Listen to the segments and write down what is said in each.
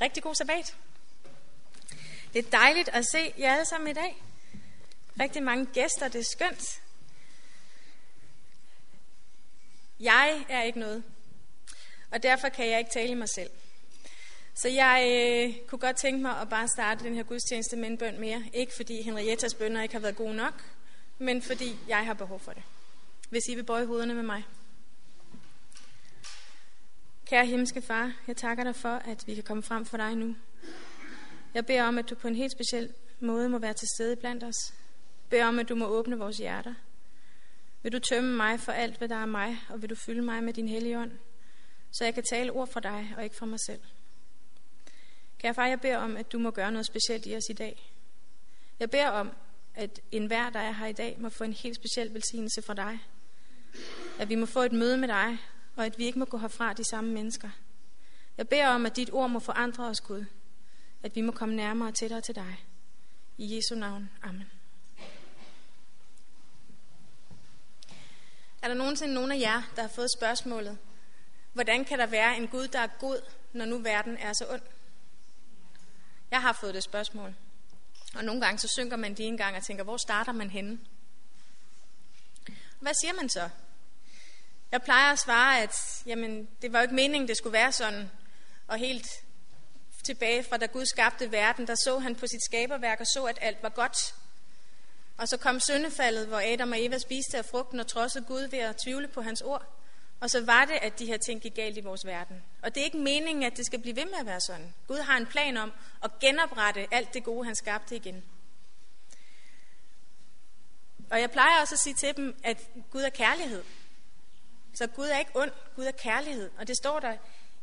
Rigtig god sabbat. Det er dejligt at se jer alle sammen i dag. Rigtig mange gæster, det er skønt. Jeg er ikke noget, og derfor kan jeg ikke tale i mig selv. Så jeg øh, kunne godt tænke mig at bare starte den her gudstjeneste med en bøn mere. Ikke fordi Henriettas bønder ikke har været gode nok, men fordi jeg har behov for det. Hvis I vil bøje hovederne med mig. Kære himmelske far, jeg takker dig for, at vi kan komme frem for dig nu. Jeg beder om, at du på en helt speciel måde må være til stede blandt os. Beder om, at du må åbne vores hjerter. Vil du tømme mig for alt, hvad der er mig, og vil du fylde mig med din hellige ånd, så jeg kan tale ord fra dig og ikke fra mig selv. Kære far, jeg beder om, at du må gøre noget specielt i os i dag. Jeg beder om, at enhver, der er her i dag, må få en helt speciel velsignelse fra dig. At vi må få et møde med dig, og at vi ikke må gå herfra de samme mennesker. Jeg beder om, at dit ord må forandre os, Gud. At vi må komme nærmere og tættere til dig. I Jesu navn. Amen. Er der nogensinde nogen af jer, der har fået spørgsmålet, hvordan kan der være en Gud, der er god, når nu verden er så ond? Jeg har fået det spørgsmål. Og nogle gange så synker man lige en gang og tænker, hvor starter man henne? Hvad siger man så? Jeg plejer at svare, at jamen, det var jo ikke meningen, det skulle være sådan. Og helt tilbage fra da Gud skabte verden, der så han på sit skaberværk og så, at alt var godt. Og så kom syndefaldet, hvor Adam og Eva spiste af frugten og trodsede Gud ved at tvivle på hans ord. Og så var det, at de her ting gik galt i vores verden. Og det er ikke meningen, at det skal blive ved med at være sådan. Gud har en plan om at genoprette alt det gode, han skabte igen. Og jeg plejer også at sige til dem, at Gud er kærlighed. Så Gud er ikke ond, Gud er kærlighed. Og det står der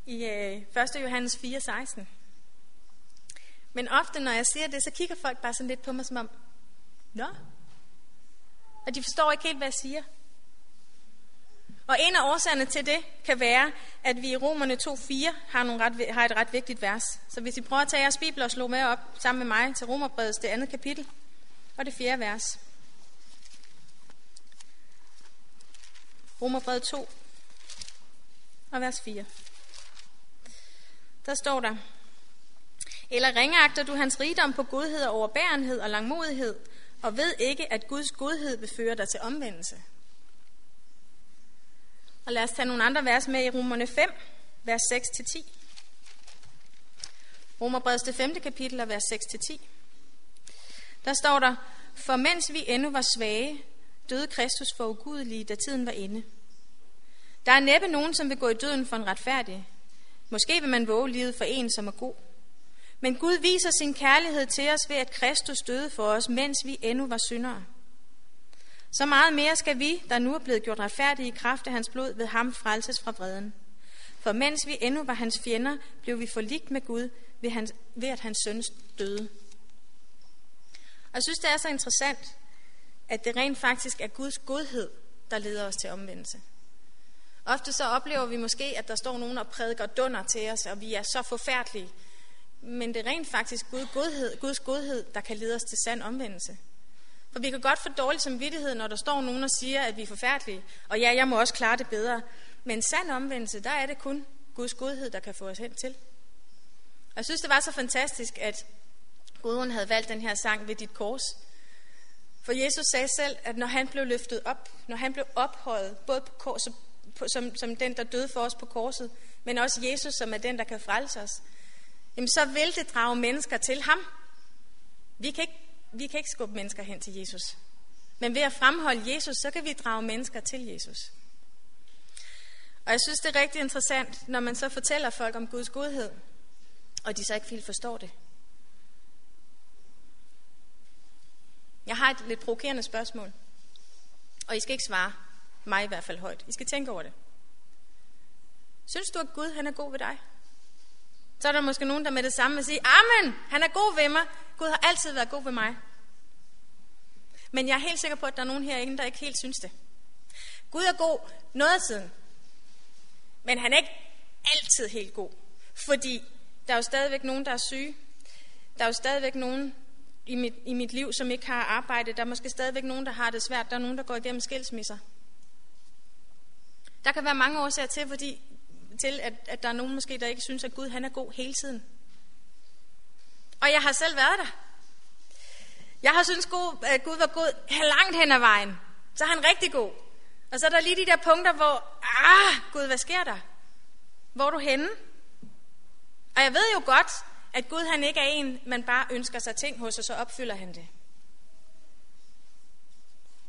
i øh, 1. Johannes 4:16. Men ofte, når jeg siger det, så kigger folk bare sådan lidt på mig som om, Nå? Og de forstår ikke helt, hvad jeg siger. Og en af årsagerne til det kan være, at vi i Romerne 2.4 har, nogle ret, har et ret vigtigt vers. Så hvis I prøver at tage jeres bibel og slå med op sammen med mig til Romerbrevets det andet kapitel, og det fjerde vers. Romerbrevet 2 og vers 4. Der står der, Eller ringeagter du hans rigdom på godhed og overbærenhed og langmodighed, og ved ikke, at Guds godhed vil føre dig til omvendelse. Og lad os tage nogle andre vers med i Romerne 5, vers 6-10. Romerbrevets det 5. kapitel og vers 6-10. Der står der, For mens vi endnu var svage, døde Kristus for ugudelige, da tiden var inde. Der er næppe nogen, som vil gå i døden for en retfærdig. Måske vil man våge livet for en, som er god. Men Gud viser sin kærlighed til os ved, at Kristus døde for os, mens vi endnu var syndere. Så meget mere skal vi, der nu er blevet gjort retfærdige i kraft af hans blod, ved ham frelses fra vreden. For mens vi endnu var hans fjender, blev vi forligt med Gud ved, hans, ved at hans søn døde. Og jeg synes, det er så interessant, at det rent faktisk er Guds godhed, der leder os til omvendelse. Ofte så oplever vi måske, at der står nogen og prædiker dunder til os, og vi er så forfærdelige. Men det er rent faktisk Guds godhed, Guds godhed, der kan lede os til sand omvendelse. For vi kan godt få dårlig samvittighed, når der står nogen og siger, at vi er forfærdelige. Og ja, jeg må også klare det bedre. Men sand omvendelse, der er det kun Guds godhed, der kan få os hen til. Og jeg synes, det var så fantastisk, at Gudrun havde valgt den her sang ved dit kors. For Jesus sagde selv, at når han blev løftet op, når han blev ophøjet, både på korset, på, som, som den, der døde for os på korset, men også Jesus, som er den, der kan frelse os, jamen så vil det drage mennesker til ham. Vi kan ikke, vi kan ikke skubbe mennesker hen til Jesus. Men ved at fremholde Jesus, så kan vi drage mennesker til Jesus. Og jeg synes, det er rigtig interessant, når man så fortæller folk om Guds godhed, og de så ikke helt forstår det. Jeg har et lidt provokerende spørgsmål, og I skal ikke svare mig i hvert fald højt. I skal tænke over det. Synes du, at Gud han er god ved dig? Så er der måske nogen, der med det samme vil sige, Amen, han er god ved mig. Gud har altid været god ved mig. Men jeg er helt sikker på, at der er nogen herinde, der ikke helt synes det. Gud er god noget af tiden. Men han er ikke altid helt god. Fordi der er jo stadigvæk nogen, der er syge. Der er jo stadigvæk nogen i mit, i mit liv, som ikke har arbejde. Der er måske stadigvæk nogen, der har det svært. Der er nogen, der går igennem skilsmisser. Der kan være mange årsager til, fordi, til at, at der er nogen måske, der ikke synes, at Gud han er god hele tiden. Og jeg har selv været der. Jeg har syntes, at Gud var god langt hen ad vejen. Så er han rigtig god. Og så er der lige de der punkter, hvor, ah, Gud, hvad sker der? Hvor er du henne? Og jeg ved jo godt, at Gud han ikke er en, man bare ønsker sig ting hos, og så opfylder han det.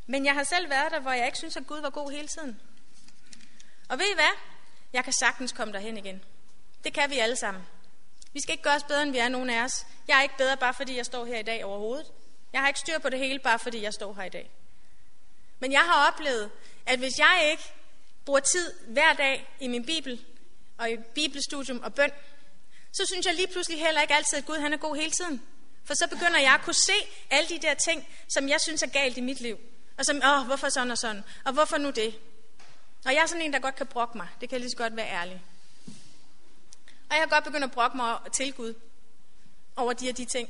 Men jeg har selv været der, hvor jeg ikke synes, at Gud var god hele tiden. Og ved I hvad? Jeg kan sagtens komme derhen igen. Det kan vi alle sammen. Vi skal ikke gøre os bedre, end vi er nogen af os. Jeg er ikke bedre, bare fordi jeg står her i dag overhovedet. Jeg har ikke styr på det hele, bare fordi jeg står her i dag. Men jeg har oplevet, at hvis jeg ikke bruger tid hver dag i min bibel, og i bibelstudium og bøn, så synes jeg lige pludselig heller ikke altid, at Gud han er god hele tiden. For så begynder jeg at kunne se alle de der ting, som jeg synes er galt i mit liv. Og som, åh, hvorfor sådan og sådan? Og hvorfor nu det? Og jeg er sådan en, der godt kan brokke mig. Det kan lige så godt være ærlig. Og jeg har godt begyndt at brokke mig til Gud over de og de ting.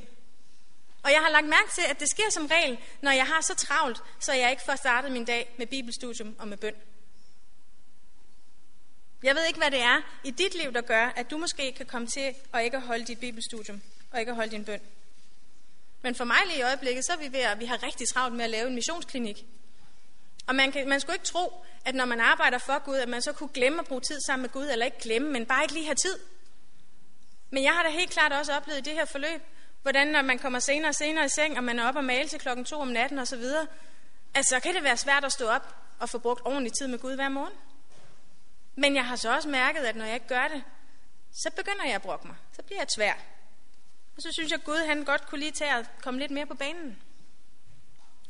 Og jeg har lagt mærke til, at det sker som regel, når jeg har så travlt, så jeg ikke får startet min dag med bibelstudium og med bøn. Jeg ved ikke, hvad det er i dit liv, der gør, at du måske kan komme til at ikke holde dit bibelstudium og ikke holde din bøn. Men for mig lige i øjeblikket, så er vi ved at vi har rigtig travlt med at lave en missionsklinik. Og man, kan, man skulle ikke tro, at når man arbejder for Gud, at man så kunne glemme at bruge tid sammen med Gud, eller ikke glemme, men bare ikke lige have tid. Men jeg har da helt klart også oplevet i det her forløb, hvordan når man kommer senere og senere i seng, og man er oppe og male til klokken to om natten osv., altså så kan det være svært at stå op og få brugt ordentlig tid med Gud hver morgen. Men jeg har så også mærket, at når jeg ikke gør det, så begynder jeg at brokke mig. Så bliver jeg tvær. Og så synes jeg, at Gud han godt kunne lige tage at komme lidt mere på banen.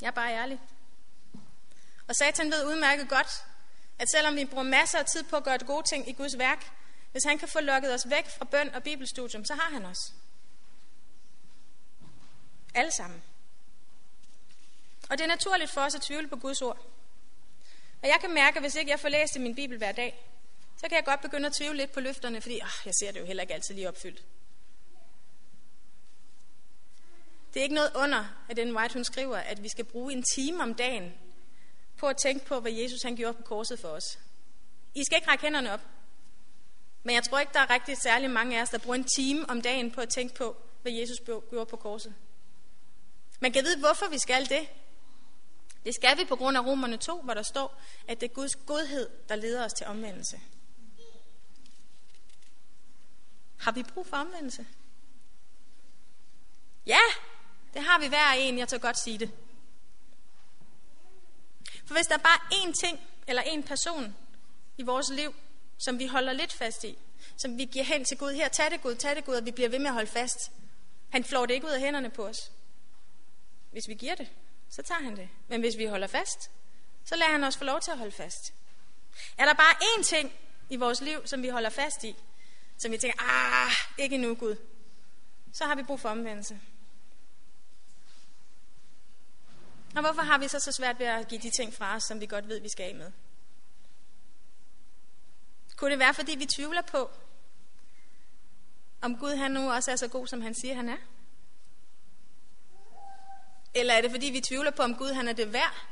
Jeg er bare ærlig. Og Satan ved udmærket godt, at selvom vi bruger masser af tid på at gøre det gode ting i Guds værk, hvis han kan få lukket os væk fra bøn og bibelstudium, så har han os. Alle sammen. Og det er naturligt for os at tvivle på Guds ord. Og jeg kan mærke, at hvis ikke jeg får læst i min bibel hver dag, så kan jeg godt begynde at tvivle lidt på løfterne, fordi åh, jeg ser det jo heller ikke altid lige opfyldt. Det er ikke noget under, at den White hun skriver, at vi skal bruge en time om dagen på at tænke på, hvad Jesus han gjorde på korset for os. I skal ikke række hænderne op. Men jeg tror ikke, der er rigtig særlig mange af os, der bruger en time om dagen på at tænke på, hvad Jesus gjorde på korset. Man kan vide, hvorfor vi skal det. Det skal vi på grund af Romerne 2, hvor der står, at det er Guds godhed, der leder os til omvendelse. Har vi brug for omvendelse? Ja, det har vi hver en, jeg tør godt sige det. For hvis der er bare én ting, eller en person i vores liv, som vi holder lidt fast i, som vi giver hen til Gud, her, tag det Gud, tag det Gud, og vi bliver ved med at holde fast. Han flår det ikke ud af hænderne på os. Hvis vi giver det, så tager han det. Men hvis vi holder fast, så lader han os få lov til at holde fast. Er der bare én ting i vores liv, som vi holder fast i, som vi tænker, ah, ikke nu Gud, så har vi brug for omvendelse. Og hvorfor har vi så så svært ved at give de ting fra os, som vi godt ved, vi skal af med? Kunne det være, fordi vi tvivler på, om Gud han nu også er så god, som han siger, han er? Eller er det, fordi vi tvivler på, om Gud han er det værd?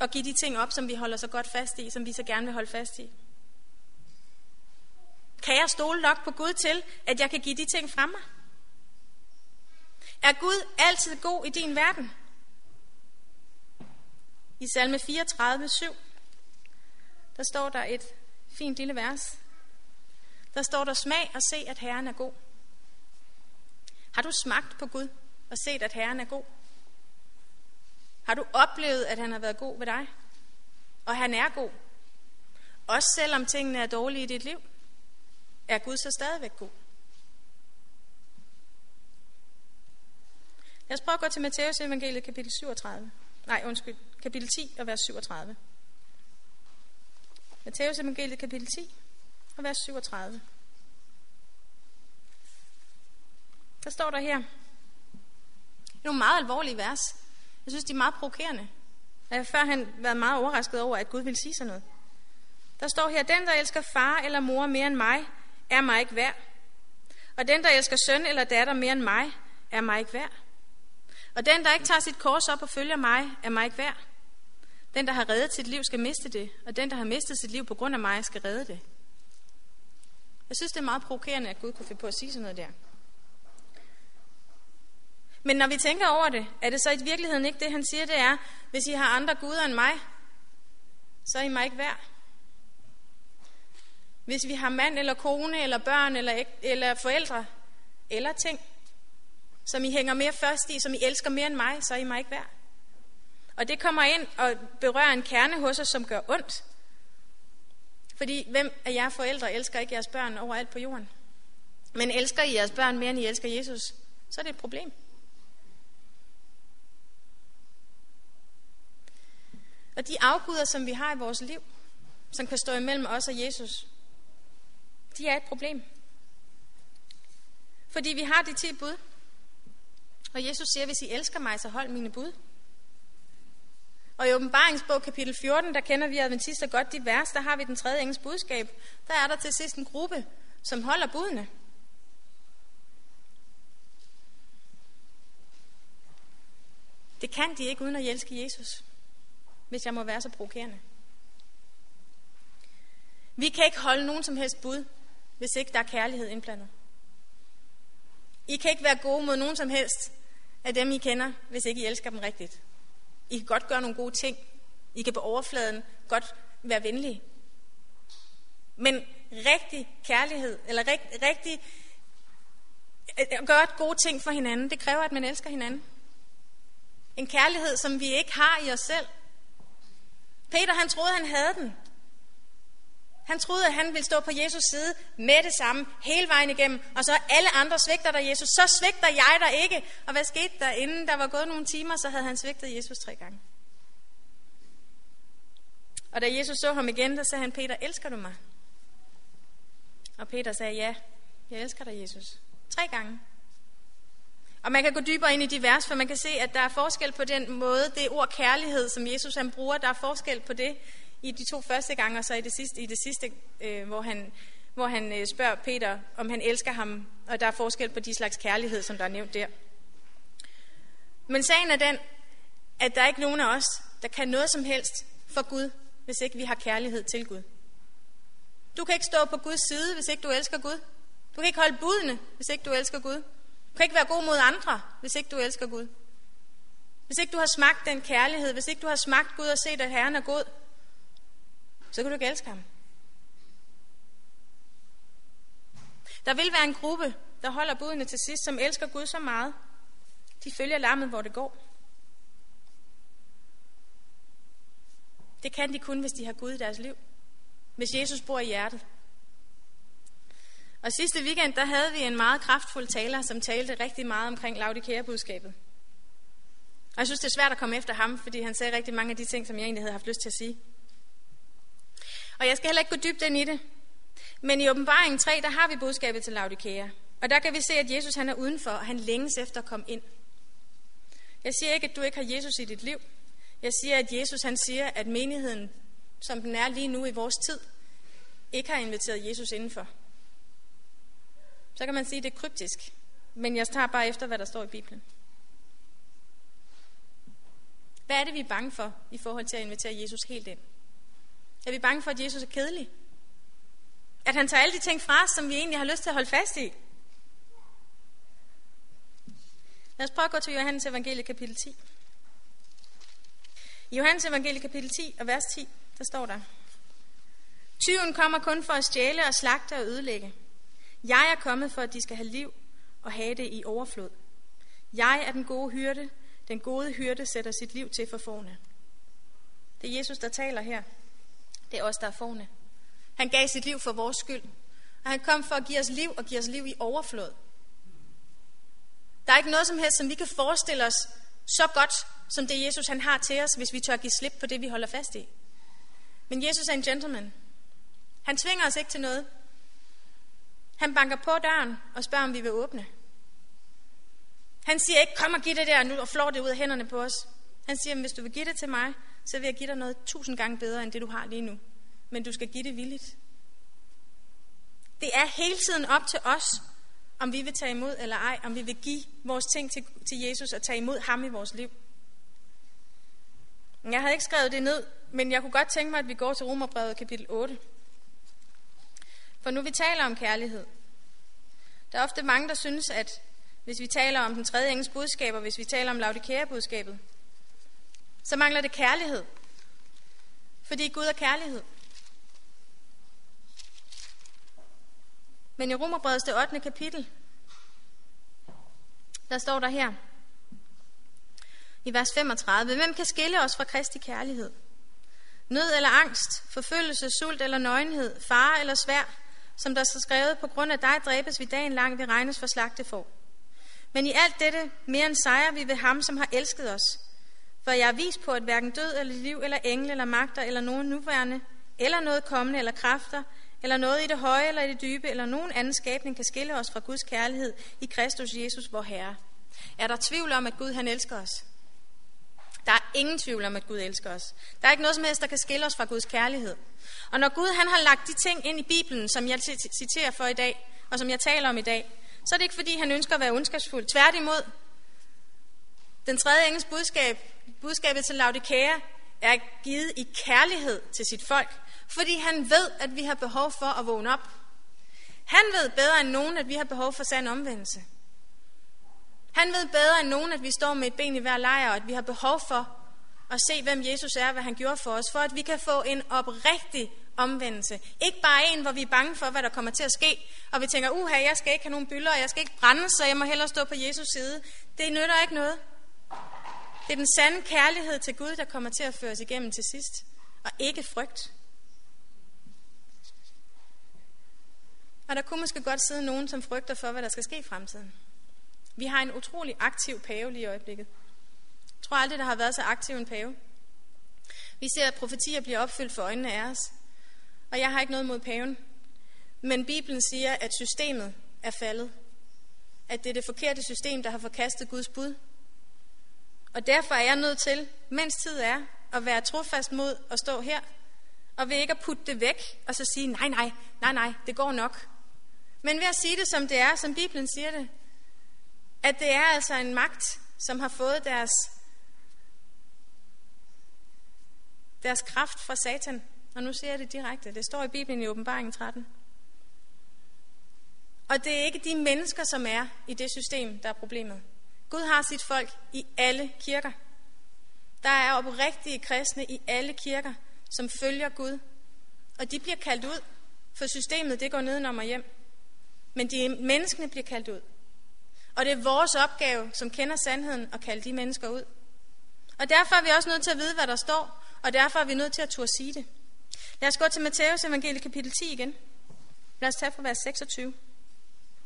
At give de ting op, som vi holder så godt fast i, som vi så gerne vil holde fast i? Kan jeg stole nok på Gud til, at jeg kan give de ting fra mig? Er Gud altid god i din verden? I salme 34, 7, der står der et fint lille vers. Der står der, smag og se, at Herren er god. Har du smagt på Gud og set, at Herren er god? Har du oplevet, at han har været god ved dig? Og han er god. Også selvom tingene er dårlige i dit liv, er Gud så stadigvæk god. Lad os prøve at gå til Matteus evangeliet kapitel 37. Nej, undskyld, kapitel 10 og vers 37. Matteus evangeliet kapitel 10 og vers 37. Der står der her, nogle meget alvorlige vers. Jeg synes, de er meget provokerende. Jeg har førhen været meget overrasket over, at Gud vil sige sådan noget. Der står her, den der elsker far eller mor mere end mig, er mig ikke værd. Og den der elsker søn eller datter mere end mig, er mig ikke værd. Og den, der ikke tager sit kors op og følger mig, er mig ikke værd. Den, der har reddet sit liv, skal miste det, og den, der har mistet sit liv på grund af mig, skal redde det. Jeg synes, det er meget provokerende, at Gud kunne finde på at sige sådan noget der. Men når vi tænker over det, er det så i virkeligheden ikke det, han siger, det er, hvis I har andre guder end mig, så er I mig ikke værd. Hvis vi har mand eller kone eller børn eller, eller forældre eller ting, som I hænger mere først i, som I elsker mere end mig, så er I mig ikke værd. Og det kommer ind og berører en kerne hos os, som gør ondt. Fordi hvem af jer forældre elsker ikke jeres børn overalt på jorden? Men elsker I jeres børn mere, end I elsker Jesus, så er det et problem. Og de afguder, som vi har i vores liv, som kan stå imellem os og Jesus, de er et problem. Fordi vi har de ti bud. Og Jesus siger, hvis I elsker mig, så hold mine bud. Og i åbenbaringsbog kapitel 14, der kender vi adventister godt de vers, der har vi den tredje engelsk budskab. Der er der til sidst en gruppe, som holder budene. Det kan de ikke uden at elske Jesus, hvis jeg må være så provokerende. Vi kan ikke holde nogen som helst bud, hvis ikke der er kærlighed indblandet. I kan ikke være gode mod nogen som helst af dem, I kender, hvis ikke I elsker dem rigtigt. I kan godt gøre nogle gode ting. I kan på overfladen godt være venlige. Men rigtig kærlighed, eller rigt, rigtig at gøre gode ting for hinanden, det kræver, at man elsker hinanden. En kærlighed, som vi ikke har i os selv. Peter, han troede, han havde den. Han troede, at han ville stå på Jesus side med det samme hele vejen igennem, og så alle andre svigter der Jesus, så svigter jeg der ikke. Og hvad skete der? Inden der var gået nogle timer, så havde han svigtet Jesus tre gange. Og da Jesus så ham igen, der sagde han, Peter, elsker du mig? Og Peter sagde, ja, jeg elsker dig, Jesus. Tre gange. Og man kan gå dybere ind i de vers, for man kan se, at der er forskel på den måde, det ord kærlighed, som Jesus han bruger, der er forskel på det i de to første gange, og så i det sidste, i det sidste øh, hvor han, hvor han øh, spørger Peter, om han elsker ham, og der er forskel på de slags kærlighed, som der er nævnt der. Men sagen er den, at der er ikke nogen af os, der kan noget som helst for Gud, hvis ikke vi har kærlighed til Gud. Du kan ikke stå på Guds side, hvis ikke du elsker Gud. Du kan ikke holde budene, hvis ikke du elsker Gud. Du kan ikke være god mod andre, hvis ikke du elsker Gud. Hvis ikke du har smagt den kærlighed, hvis ikke du har smagt Gud og set, at Herren er god, så kan du ikke elske ham. Der vil være en gruppe, der holder budene til sidst, som elsker Gud så meget. De følger lammet, hvor det går. Det kan de kun, hvis de har Gud i deres liv. Hvis Jesus bor i hjertet. Og sidste weekend, der havde vi en meget kraftfuld taler, som talte rigtig meget omkring Laudikea-budskabet. Og jeg synes, det er svært at komme efter ham, fordi han sagde rigtig mange af de ting, som jeg egentlig havde haft lyst til at sige. Og jeg skal heller ikke gå dybt ind i det. Men i åbenbaringen 3, der har vi budskabet til Laudikea. Og der kan vi se, at Jesus han er udenfor, og han længes efter at komme ind. Jeg siger ikke, at du ikke har Jesus i dit liv. Jeg siger, at Jesus han siger, at menigheden, som den er lige nu i vores tid, ikke har inviteret Jesus indenfor. Så kan man sige, at det er kryptisk. Men jeg tager bare efter, hvad der står i Bibelen. Hvad er det, vi er bange for i forhold til at invitere Jesus helt ind? Er vi bange for, at Jesus er kedelig? At han tager alle de ting fra os, som vi egentlig har lyst til at holde fast i? Lad os prøve at gå til Johannes evangelie kapitel 10. I Johannes evangelie kapitel 10 og vers 10, der står der, Tyven kommer kun for at stjæle og slagte og ødelægge. Jeg er kommet for, at de skal have liv og have det i overflod. Jeg er den gode hyrde. Den gode hyrde sætter sit liv til for forne. Det er Jesus, der taler her. Det er os, der er forne. Han gav sit liv for vores skyld. Og han kom for at give os liv og give os liv i overflod. Der er ikke noget som helst, som vi kan forestille os så godt, som det Jesus han har til os, hvis vi tør give slip på det, vi holder fast i. Men Jesus er en gentleman. Han tvinger os ikke til noget. Han banker på døren og spørger, om vi vil åbne. Han siger ikke, kom og giv det der nu og flår det ud af hænderne på os. Han siger, hvis du vil give det til mig, så vil jeg give dig noget tusind gange bedre, end det du har lige nu. Men du skal give det villigt. Det er hele tiden op til os, om vi vil tage imod eller ej, om vi vil give vores ting til, til Jesus og tage imod ham i vores liv. Jeg havde ikke skrevet det ned, men jeg kunne godt tænke mig, at vi går til Romerbrevet kapitel 8. For nu vi taler om kærlighed. Der er ofte mange, der synes, at hvis vi taler om den tredje engels budskab, og hvis vi taler om Laudikea-budskabet, så mangler det kærlighed. Fordi Gud er kærlighed. Men i Romerbrevets det 8. kapitel, der står der her, i vers 35, Hvem kan skille os fra Kristi kærlighed? Nød eller angst, forfølgelse, sult eller nøgenhed, fare eller svær, som der er skrevet, på grund af dig dræbes vi dagen lang, vi regnes for slagte for. Men i alt dette mere end sejrer vi ved ham, som har elsket os. For jeg er vist på, at hverken død eller liv eller engle eller magter eller nogen nuværende, eller noget kommende eller kræfter, eller noget i det høje eller i det dybe, eller nogen anden skabning kan skille os fra Guds kærlighed i Kristus Jesus, vor Herre. Er der tvivl om, at Gud han elsker os? Der er ingen tvivl om, at Gud elsker os. Der er ikke noget som helst, der kan skille os fra Guds kærlighed. Og når Gud han har lagt de ting ind i Bibelen, som jeg citerer for i dag, og som jeg taler om i dag, så er det ikke fordi, han ønsker at være ondskabsfuld. Tværtimod, den tredje engels budskab, budskabet til Laudikea, er givet i kærlighed til sit folk, fordi han ved, at vi har behov for at vågne op. Han ved bedre end nogen, at vi har behov for sand omvendelse. Han ved bedre end nogen, at vi står med et ben i hver lejr, og at vi har behov for at se, hvem Jesus er, hvad han gjorde for os, for at vi kan få en oprigtig omvendelse. Ikke bare en, hvor vi er bange for, hvad der kommer til at ske, og vi tænker, uha, jeg skal ikke have nogen byller, og jeg skal ikke brænde, så jeg må hellere stå på Jesus side. Det nytter ikke noget. Det er den sande kærlighed til Gud, der kommer til at føre os igennem til sidst, og ikke frygt. Og der kunne måske godt sidde nogen, som frygter for, hvad der skal ske i fremtiden. Vi har en utrolig aktiv pave lige i øjeblikket. Jeg tror aldrig, der har været så aktiv en pave. Vi ser, at profetier bliver opfyldt for øjnene af os. Og jeg har ikke noget mod paven. Men Bibelen siger, at systemet er faldet. At det er det forkerte system, der har forkastet Guds bud. Og derfor er jeg nødt til, mens tid er, at være trofast mod at stå her, og ved ikke at putte det væk, og så sige, nej, nej, nej, nej, det går nok. Men ved at sige det, som det er, som Bibelen siger det, at det er altså en magt, som har fået deres, deres kraft fra Satan. Og nu siger jeg det direkte. Det står i Bibelen i åbenbaringen 13. Og det er ikke de mennesker, som er i det system, der er problemet. Gud har sit folk i alle kirker. Der er oprigtige kristne i alle kirker, som følger Gud. Og de bliver kaldt ud, for systemet det går nedenom og hjem. Men de menneskene bliver kaldt ud. Og det er vores opgave, som kender sandheden, at kalde de mennesker ud. Og derfor er vi også nødt til at vide, hvad der står, og derfor er vi nødt til at turde sige det. Lad os gå til Matteus evangelie kapitel 10 igen. Lad os tage fra vers 26.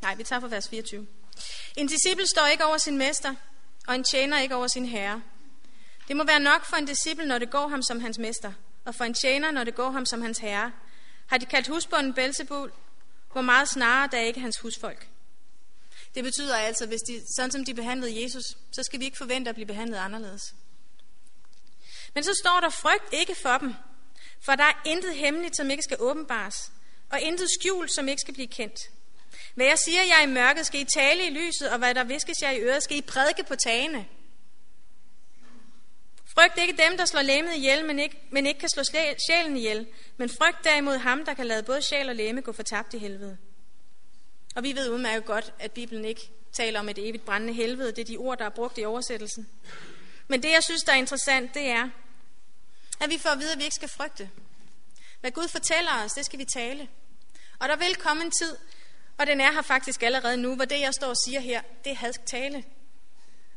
Nej, vi tager fra vers 24. En disciple står ikke over sin mester, og en tjener ikke over sin herre. Det må være nok for en disciple, når det går ham som hans mester, og for en tjener, når det går ham som hans herre. Har de kaldt husbunden Belzebul, hvor meget snarere der er ikke hans husfolk. Det betyder altså, hvis de, sådan som de behandlede Jesus, så skal vi ikke forvente at blive behandlet anderledes. Men så står der, frygt ikke for dem, for der er intet hemmeligt, som ikke skal åbenbares, og intet skjult, som ikke skal blive kendt. Hvad jeg siger jer i mørket, skal I tale i lyset, og hvad der viskes jer i øret, skal I prædike på tagene. Frygt ikke dem, der slår læmet ihjel, men ikke, men ikke kan slå sjælen ihjel, men frygt derimod ham, der kan lade både sjæl og læme gå fortabt i helvede. Og vi ved udmærket godt, at Bibelen ikke taler om et evigt brændende helvede. Det er de ord, der er brugt i oversættelsen. Men det, jeg synes, der er interessant, det er, at vi får at vide, at vi ikke skal frygte. Hvad Gud fortæller os, det skal vi tale. Og der vil komme en tid, og den er her faktisk allerede nu, hvor det, jeg står og siger her, det er hadsk tale.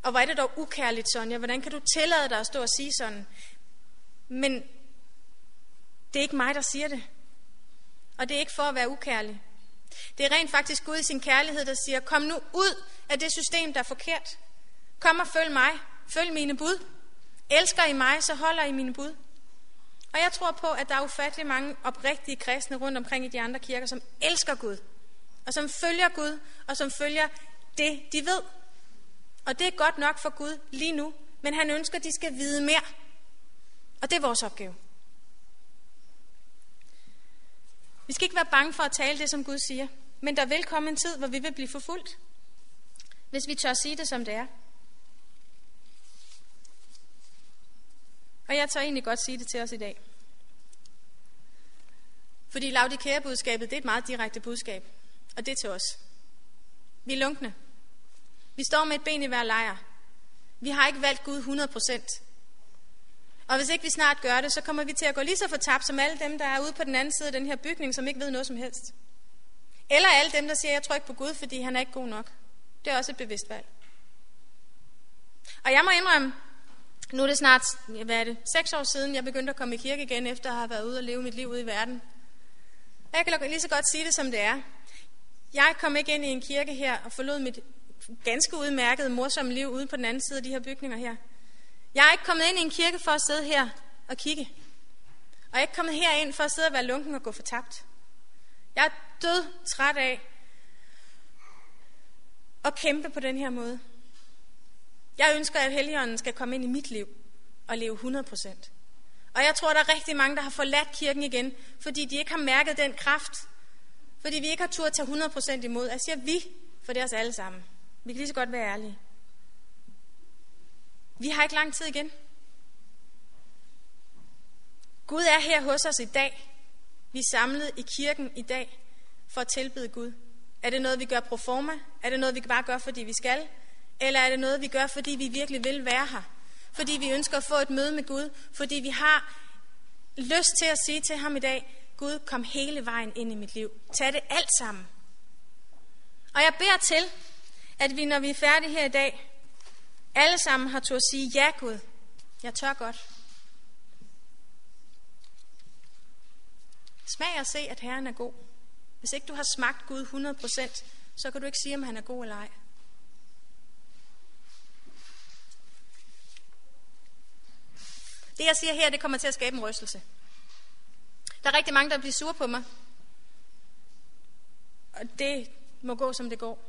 Og hvor er det dog ukærligt, Sonja? Hvordan kan du tillade dig at stå og sige sådan? Men det er ikke mig, der siger det. Og det er ikke for at være ukærlig. Det er rent faktisk Gud i sin kærlighed, der siger, kom nu ud af det system, der er forkert. Kom og følg mig. Følg mine bud. Elsker I mig, så holder I mine bud. Og jeg tror på, at der er ufattelig mange oprigtige kristne rundt omkring i de andre kirker, som elsker Gud. Og som følger Gud, og som følger det, de ved. Og det er godt nok for Gud lige nu, men han ønsker, at de skal vide mere. Og det er vores opgave. Vi skal ikke være bange for at tale det, som Gud siger. Men der vil komme en tid, hvor vi vil blive forfulgt. Hvis vi tør sige det, som det er. Og jeg tør egentlig godt sige det til os i dag. Fordi Laudikea-budskabet, det er et meget direkte budskab. Og det til os. Vi er lunkne. Vi står med et ben i hver lejr. Vi har ikke valgt Gud 100%. Og hvis ikke vi snart gør det, så kommer vi til at gå lige så fortabt som alle dem, der er ude på den anden side af den her bygning, som ikke ved noget som helst. Eller alle dem, der siger, jeg tror ikke på Gud, fordi han er ikke god nok. Det er også et bevidst valg. Og jeg må indrømme, nu er det snart, hvad er det, seks år siden, jeg begyndte at komme i kirke igen, efter at have været ude og leve mit liv ude i verden. Og jeg kan lige så godt sige det, som det er. Jeg kom ikke ind i en kirke her og forlod mit ganske udmærkede, morsomme liv ude på den anden side af de her bygninger her. Jeg er ikke kommet ind i en kirke for at sidde her og kigge. Og jeg er ikke kommet herind for at sidde og være lunken og gå for tabt. Jeg er død træt af at kæmpe på den her måde. Jeg ønsker, at Helligånden skal komme ind i mit liv og leve 100%. Og jeg tror, der er rigtig mange, der har forladt kirken igen, fordi de ikke har mærket den kraft. Fordi vi ikke har tur tage 100% imod. Jeg siger vi, for det er os alle sammen. Vi kan lige så godt være ærlige. Vi har ikke lang tid igen. Gud er her hos os i dag. Vi er samlet i kirken i dag for at tilbede Gud. Er det noget, vi gør pro forma? Er det noget, vi bare gør, fordi vi skal? Eller er det noget, vi gør, fordi vi virkelig vil være her? Fordi vi ønsker at få et møde med Gud? Fordi vi har lyst til at sige til ham i dag, Gud, kom hele vejen ind i mit liv. Tag det alt sammen. Og jeg beder til, at vi, når vi er færdige her i dag, alle sammen har tur at sige, ja Gud, jeg tør godt. Smag og se, at Herren er god. Hvis ikke du har smagt Gud 100%, så kan du ikke sige, om han er god eller ej. Det jeg siger her, det kommer til at skabe en rystelse. Der er rigtig mange, der bliver sure på mig. Og det må gå, som det går.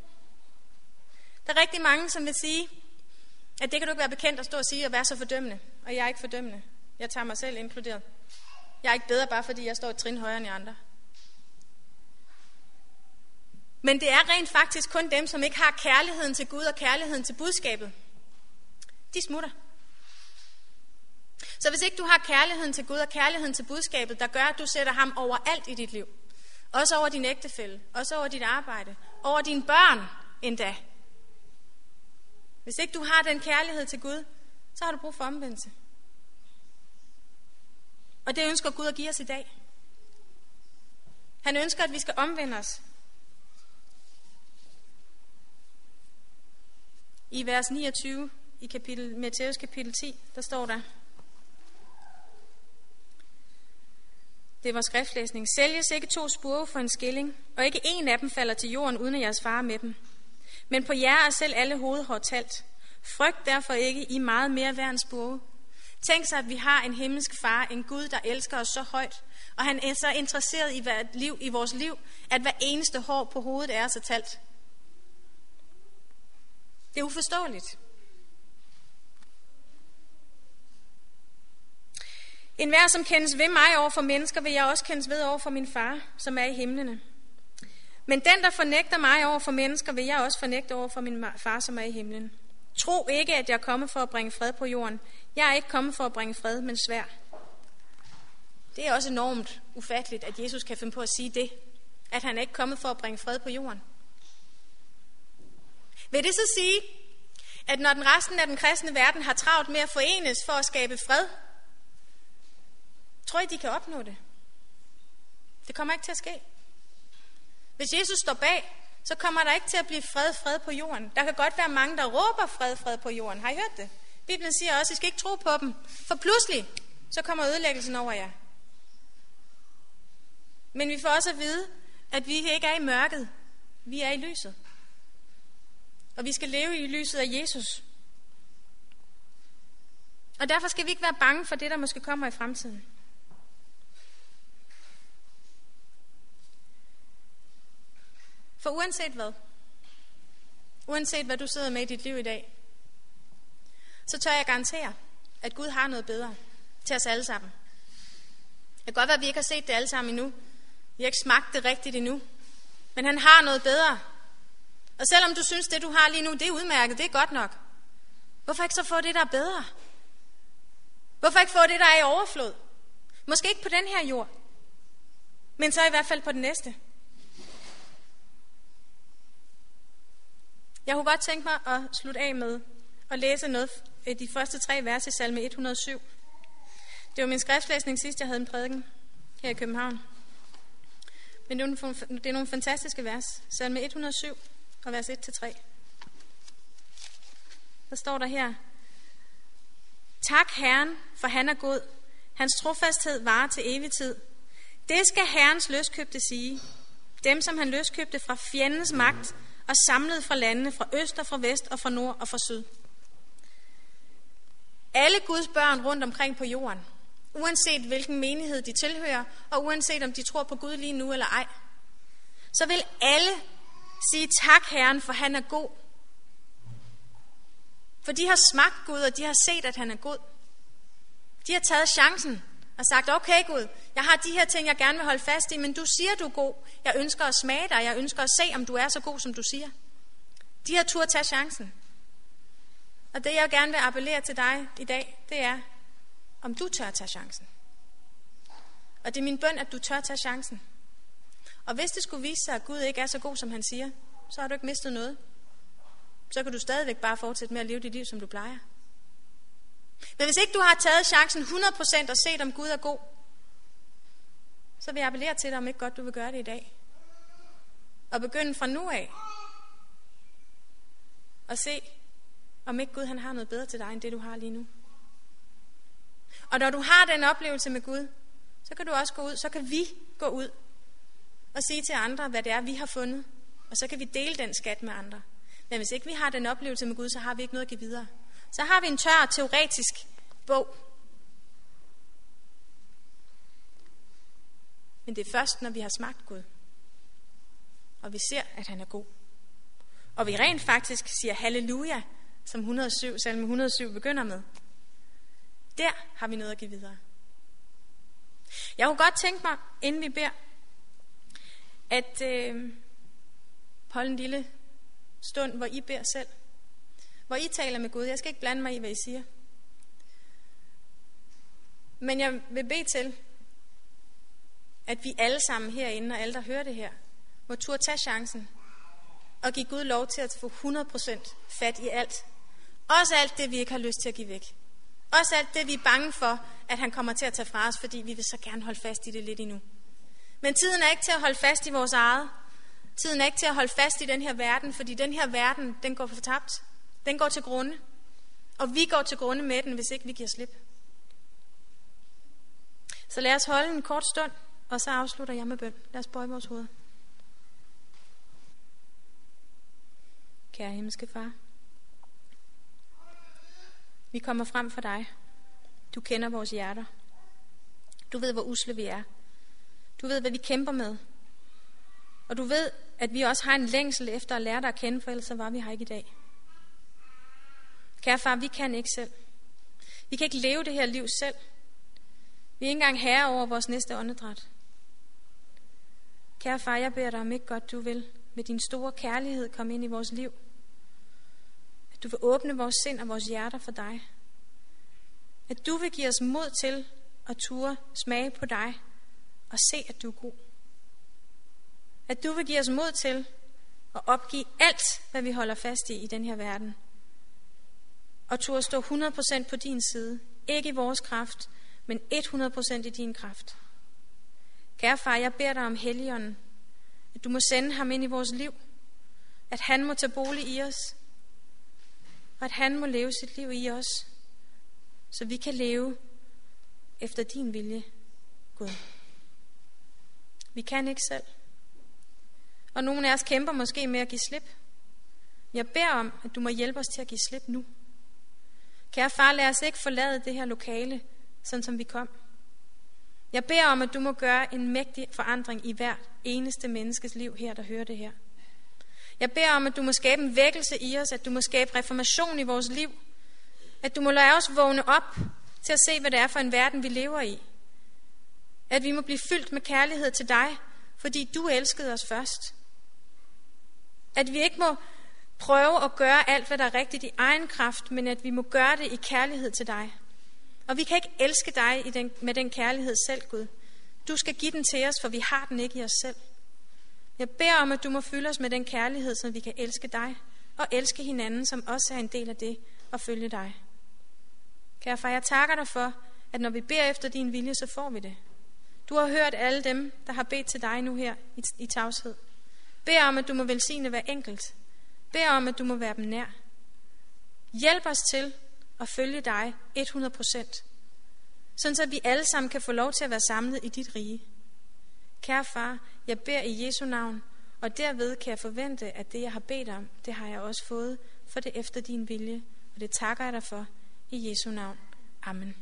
Der er rigtig mange, som vil sige, at det kan du ikke være bekendt at stå og sige og være så fordømmende. Og jeg er ikke fordømmende. Jeg tager mig selv inkluderet. Jeg er ikke bedre bare fordi jeg står et trin højere end andre. Men det er rent faktisk kun dem, som ikke har kærligheden til Gud og kærligheden til budskabet. De smutter. Så hvis ikke du har kærligheden til Gud og kærligheden til budskabet, der gør, at du sætter ham over alt i dit liv, også over din ægtefælle, også over dit arbejde, over dine børn endda. Hvis ikke du har den kærlighed til Gud, så har du brug for omvendelse. Og det ønsker Gud at give os i dag. Han ønsker, at vi skal omvende os. I vers 29 i kapitel, Matthæus kapitel 10, der står der, Det var skriftlæsning. Sælges ikke to spurve for en skilling, og ikke en af dem falder til jorden, uden at jeres far med dem. Men på jer er selv alle hovedhår talt. Frygt derfor ikke i meget mere værd end spurve. Tænk sig, at vi har en himmelsk far, en Gud, der elsker os så højt, og han er så interesseret i, hvert liv, i vores liv, at hver eneste hår på hovedet er så talt. Det er uforståeligt. En hver, som kendes ved mig over for mennesker, vil jeg også kendes ved over for min far, som er i himlene. Men den, der fornægter mig over for mennesker, vil jeg også fornægte over for min far, som er i himlen. Tro ikke, at jeg er kommet for at bringe fred på jorden. Jeg er ikke kommet for at bringe fred, men svær. Det er også enormt ufatteligt, at Jesus kan finde på at sige det. At han er ikke kommet for at bringe fred på jorden. Vil det så sige, at når den resten af den kristne verden har travlt med at forenes for at skabe fred, tror I, de kan opnå det? Det kommer ikke til at ske. Hvis Jesus står bag, så kommer der ikke til at blive fred, fred på jorden. Der kan godt være mange, der råber fred, fred på jorden. Har I hørt det? Bibelen siger også, at I skal ikke tro på dem. For pludselig, så kommer ødelæggelsen over jer. Men vi får også at vide, at vi ikke er i mørket. Vi er i lyset. Og vi skal leve i lyset af Jesus. Og derfor skal vi ikke være bange for det, der måske kommer i fremtiden. For uanset hvad, uanset hvad du sidder med i dit liv i dag, så tør jeg garantere, at Gud har noget bedre til os alle sammen. Det kan godt være, at vi ikke har set det alle sammen endnu. Vi har ikke smagt det rigtigt endnu. Men han har noget bedre. Og selvom du synes, det du har lige nu, det er udmærket, det er godt nok. Hvorfor ikke så få det, der er bedre? Hvorfor ikke få det, der er i overflod? Måske ikke på den her jord, men så i hvert fald på den næste. Jeg kunne godt tænke mig at slutte af med at læse noget af de første tre vers i salme 107. Det var min skriftlæsning sidst, jeg havde en prædiken her i København. Men det er nogle, det er nogle fantastiske vers. Salme 107 og vers 1-3. Der står der her, Tak Herren, for han er god. Hans trofasthed varer til evig tid. Det skal Herrens løskøbte sige. Dem, som han løskøbte fra fjendens magt og samlede fra landene fra øst og fra vest og fra nord og fra syd. Alle Guds børn rundt omkring på jorden, uanset hvilken menighed de tilhører, og uanset om de tror på Gud lige nu eller ej, så vil alle sige tak Herren, for han er god. For de har smagt Gud, og de har set, at han er god. De har taget chancen og sagt, okay Gud, jeg har de her ting, jeg gerne vil holde fast i, men du siger, du er god. Jeg ønsker at smage dig, jeg ønsker at se, om du er så god, som du siger. De har tur at tage chancen. Og det, jeg gerne vil appellere til dig i dag, det er, om du tør at tage chancen. Og det er min bøn, at du tør at tage chancen. Og hvis det skulle vise sig, at Gud ikke er så god, som han siger, så har du ikke mistet noget. Så kan du stadigvæk bare fortsætte med at leve dit liv, som du plejer. Men hvis ikke du har taget chancen 100% og set, om Gud er god, så vil jeg appellere til dig, om ikke godt du vil gøre det i dag. Og begynde fra nu af og se, om ikke Gud han har noget bedre til dig, end det du har lige nu. Og når du har den oplevelse med Gud, så kan du også gå ud, så kan vi gå ud og sige til andre, hvad det er, vi har fundet. Og så kan vi dele den skat med andre. Men hvis ikke vi har den oplevelse med Gud, så har vi ikke noget at give videre. Så har vi en tør teoretisk bog. Men det er først, når vi har smagt Gud. Og vi ser, at han er god. Og vi rent faktisk siger halleluja, som 107, salme 107 begynder med. Der har vi noget at give videre. Jeg kunne godt tænke mig, inden vi beder, at øh, holde en lille stund, hvor I beder selv. Hvor I taler med Gud. Jeg skal ikke blande mig i, hvad I siger. Men jeg vil bede til, at vi alle sammen herinde, og alle, der hører det her, må turde tage chancen og give Gud lov til at få 100% fat i alt. Også alt det, vi ikke har lyst til at give væk. Også alt det, vi er bange for, at han kommer til at tage fra os, fordi vi vil så gerne holde fast i det lidt endnu. Men tiden er ikke til at holde fast i vores eget. Tiden er ikke til at holde fast i den her verden, fordi den her verden, den går fortabt. Den går til grunde. Og vi går til grunde med den, hvis ikke vi giver slip. Så lad os holde en kort stund, og så afslutter jeg med bøn. Lad os bøje vores hoved. Kære himmelske far, vi kommer frem for dig. Du kender vores hjerter. Du ved, hvor usle vi er. Du ved, hvad vi kæmper med. Og du ved, at vi også har en længsel efter at lære dig at kende, for ellers så var vi her ikke i dag. Kære far, vi kan ikke selv. Vi kan ikke leve det her liv selv. Vi er ikke engang herre over vores næste åndedræt. Kære far, jeg beder dig om ikke godt, du vil med din store kærlighed komme ind i vores liv. At du vil åbne vores sind og vores hjerter for dig. At du vil give os mod til at ture smage på dig og se, at du er god. At du vil give os mod til at opgive alt, hvad vi holder fast i i den her verden. Og turde stå 100% på din side. Ikke i vores kraft, men 100% i din kraft. Kære far, jeg beder dig om Helligånden, at du må sende ham ind i vores liv, at han må tage bolig i os, og at han må leve sit liv i os, så vi kan leve efter din vilje, Gud. Vi kan ikke selv. Og nogle af os kæmper måske med at give slip. Jeg beder om, at du må hjælpe os til at give slip nu. Kære far, lad os ikke forlade det her lokale, sådan som vi kom. Jeg beder om, at du må gøre en mægtig forandring i hvert eneste menneskes liv her, der hører det her. Jeg beder om, at du må skabe en vækkelse i os, at du må skabe reformation i vores liv, at du må lade os vågne op til at se, hvad det er for en verden, vi lever i. At vi må blive fyldt med kærlighed til dig, fordi du elskede os først. At vi ikke må prøve at gøre alt, hvad der er rigtigt i egen kraft, men at vi må gøre det i kærlighed til dig. Og vi kan ikke elske dig i den, med den kærlighed selv, Gud. Du skal give den til os, for vi har den ikke i os selv. Jeg beder om, at du må fylde os med den kærlighed, så vi kan elske dig og elske hinanden, som også er en del af det, og følge dig. Kære far, jeg takker dig for, at når vi beder efter din vilje, så får vi det. Du har hørt alle dem, der har bedt til dig nu her i, i tavshed. Bed om, at du må velsigne hver enkelt. Bed om, at du må være dem nær. Hjælp os til at følge dig 100%. Sådan så vi alle sammen kan få lov til at være samlet i dit rige. Kære far, jeg beder i Jesu navn, og derved kan jeg forvente, at det jeg har bedt om, det har jeg også fået, for det efter din vilje, og det takker jeg dig for i Jesu navn. Amen.